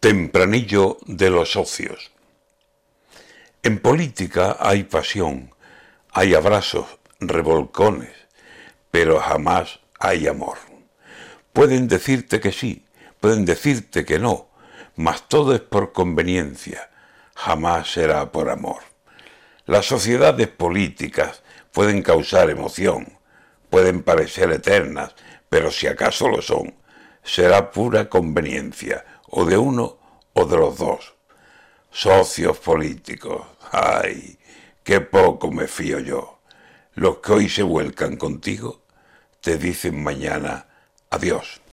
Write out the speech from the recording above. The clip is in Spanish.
Tempranillo de los socios. En política hay pasión, hay abrazos, revolcones, pero jamás hay amor. Pueden decirte que sí, pueden decirte que no, mas todo es por conveniencia, jamás será por amor. Las sociedades políticas pueden causar emoción, pueden parecer eternas, pero si acaso lo son, será pura conveniencia, o de uno o de los dos. Socios políticos, ay, qué poco me fío yo. Los que hoy se vuelcan contigo, te dicen mañana adiós.